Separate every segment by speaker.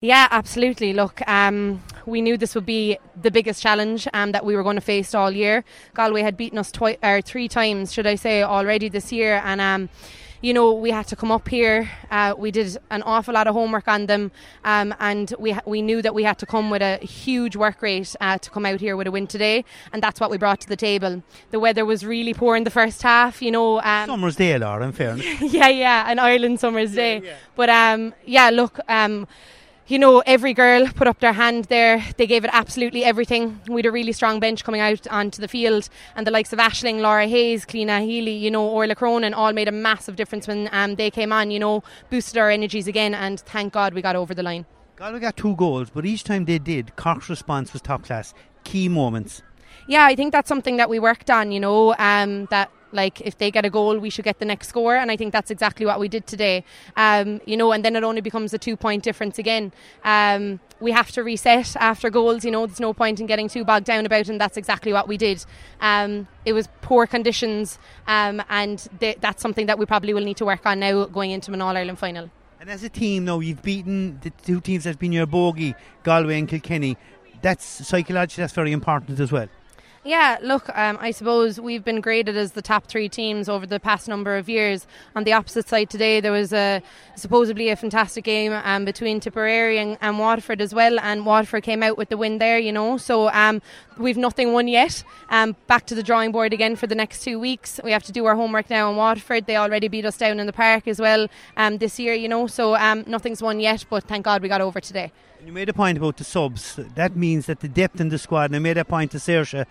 Speaker 1: Yeah, absolutely. Look, um, we knew this would be the biggest challenge um, that we were going to face all year. Galway had beaten us twi- or three times, should I say, already this year, and um, you know we had to come up here. Uh, we did an awful lot of homework on them, um, and we ha- we knew that we had to come with a huge work rate uh, to come out here with a win today, and that's what we brought to the table. The weather was really poor in the first half, you know. Um,
Speaker 2: Summer's Day, Laura, in fairness.
Speaker 1: yeah, yeah, an Ireland summer's day. Yeah, yeah. But um, yeah, look. You know, every girl put up their hand there. They gave it absolutely everything. We had a really strong bench coming out onto the field, and the likes of Ashling, Laura Hayes, Cliona Healy, you know, Orla Cronin all made a massive difference when um, they came on, you know, boosted our energies again, and thank God we got over the line.
Speaker 2: Galway got two goals, but each time they did, Cork's response was top class. Key moments.
Speaker 1: Yeah, I think that's something that we worked on, you know, um, that like if they get a goal, we should get the next score, and I think that's exactly what we did today. Um, you know, and then it only becomes a two-point difference again. Um, we have to reset after goals. You know, there's no point in getting too bogged down about, it, and that's exactly what we did. Um, it was poor conditions, um, and th- that's something that we probably will need to work on now going into an All Ireland final.
Speaker 2: And as a team, now you've beaten the two teams that's been your bogey, Galway and Kilkenny. That's psychologically that's very important as well.
Speaker 1: Yeah, look, um, I suppose we've been graded as the top three teams over the past number of years. On the opposite side today, there was a supposedly a fantastic game um, between Tipperary and, and, Waterford as well, and Waterford came out with the win there, you know. So um, we've nothing won yet. Um, back to the drawing board again for the next two weeks. We have to do our homework now on Waterford. They already beat us down in the park as well um, this year, you know. So um, nothing's won yet, but thank God we got over today.
Speaker 2: You made a point about the subs. That means that the depth in the squad, and I made a point to uh,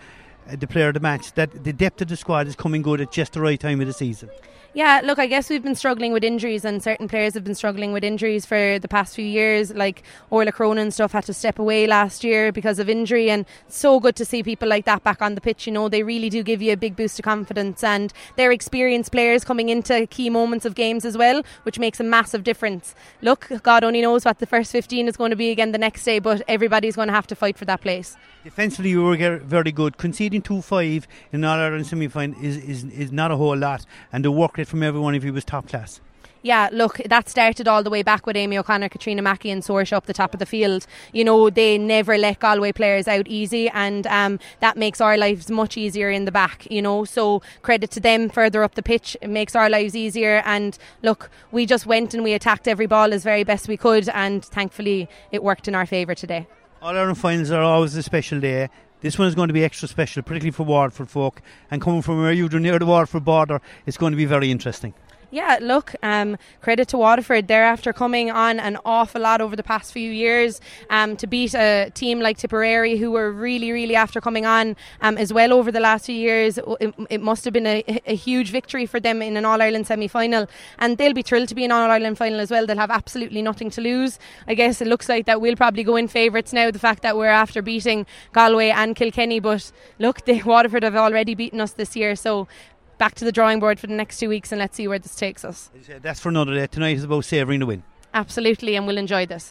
Speaker 2: the player of the match, that the depth of the squad is coming good at just the right time of the season.
Speaker 1: Yeah, look, I guess we've been struggling with injuries, and certain players have been struggling with injuries for the past few years. Like Orla Cronin stuff had to step away last year because of injury, and so good to see people like that back on the pitch. You know, they really do give you a big boost of confidence, and they're experienced players coming into key moments of games as well, which makes a massive difference. Look, God only knows what the first 15 is going to be again the next day, but everybody's going to have to fight for that place.
Speaker 2: Defensively, you were very good. Conceding 2 5 in All Ireland semi final is, is, is not a whole lot, and the work rate from everyone if he was top class
Speaker 1: yeah, look, that started all the way back with Amy O'Connor, Katrina Mackey, and Saoirse up the top of the field. You know, they never let Galway players out easy, and um, that makes our lives much easier in the back. You know, so credit to them further up the pitch. It makes our lives easier. And look, we just went and we attacked every ball as very best we could, and thankfully it worked in our favour today.
Speaker 2: All Ireland finals are always a special day. This one is going to be extra special, particularly for Waterford folk. And coming from where you're near the Waterford border, it's going to be very interesting.
Speaker 1: Yeah, look, um, credit to Waterford. They're after coming on an awful lot over the past few years um, to beat a team like Tipperary, who were really, really after coming on um, as well over the last few years. It, it must have been a, a, huge victory for them in an All Ireland semi final, and they'll be thrilled to be in an All Ireland final as well. They'll have absolutely nothing to lose. I guess it looks like that we'll probably go in favourites now. The fact that we're after beating Galway and Kilkenny, but look, the Waterford have already beaten us this year, so back to the drawing board for the next two weeks and let's see where this takes us.
Speaker 2: That's for another day. Tonight is about savouring the win.
Speaker 1: Absolutely, and we'll enjoy this.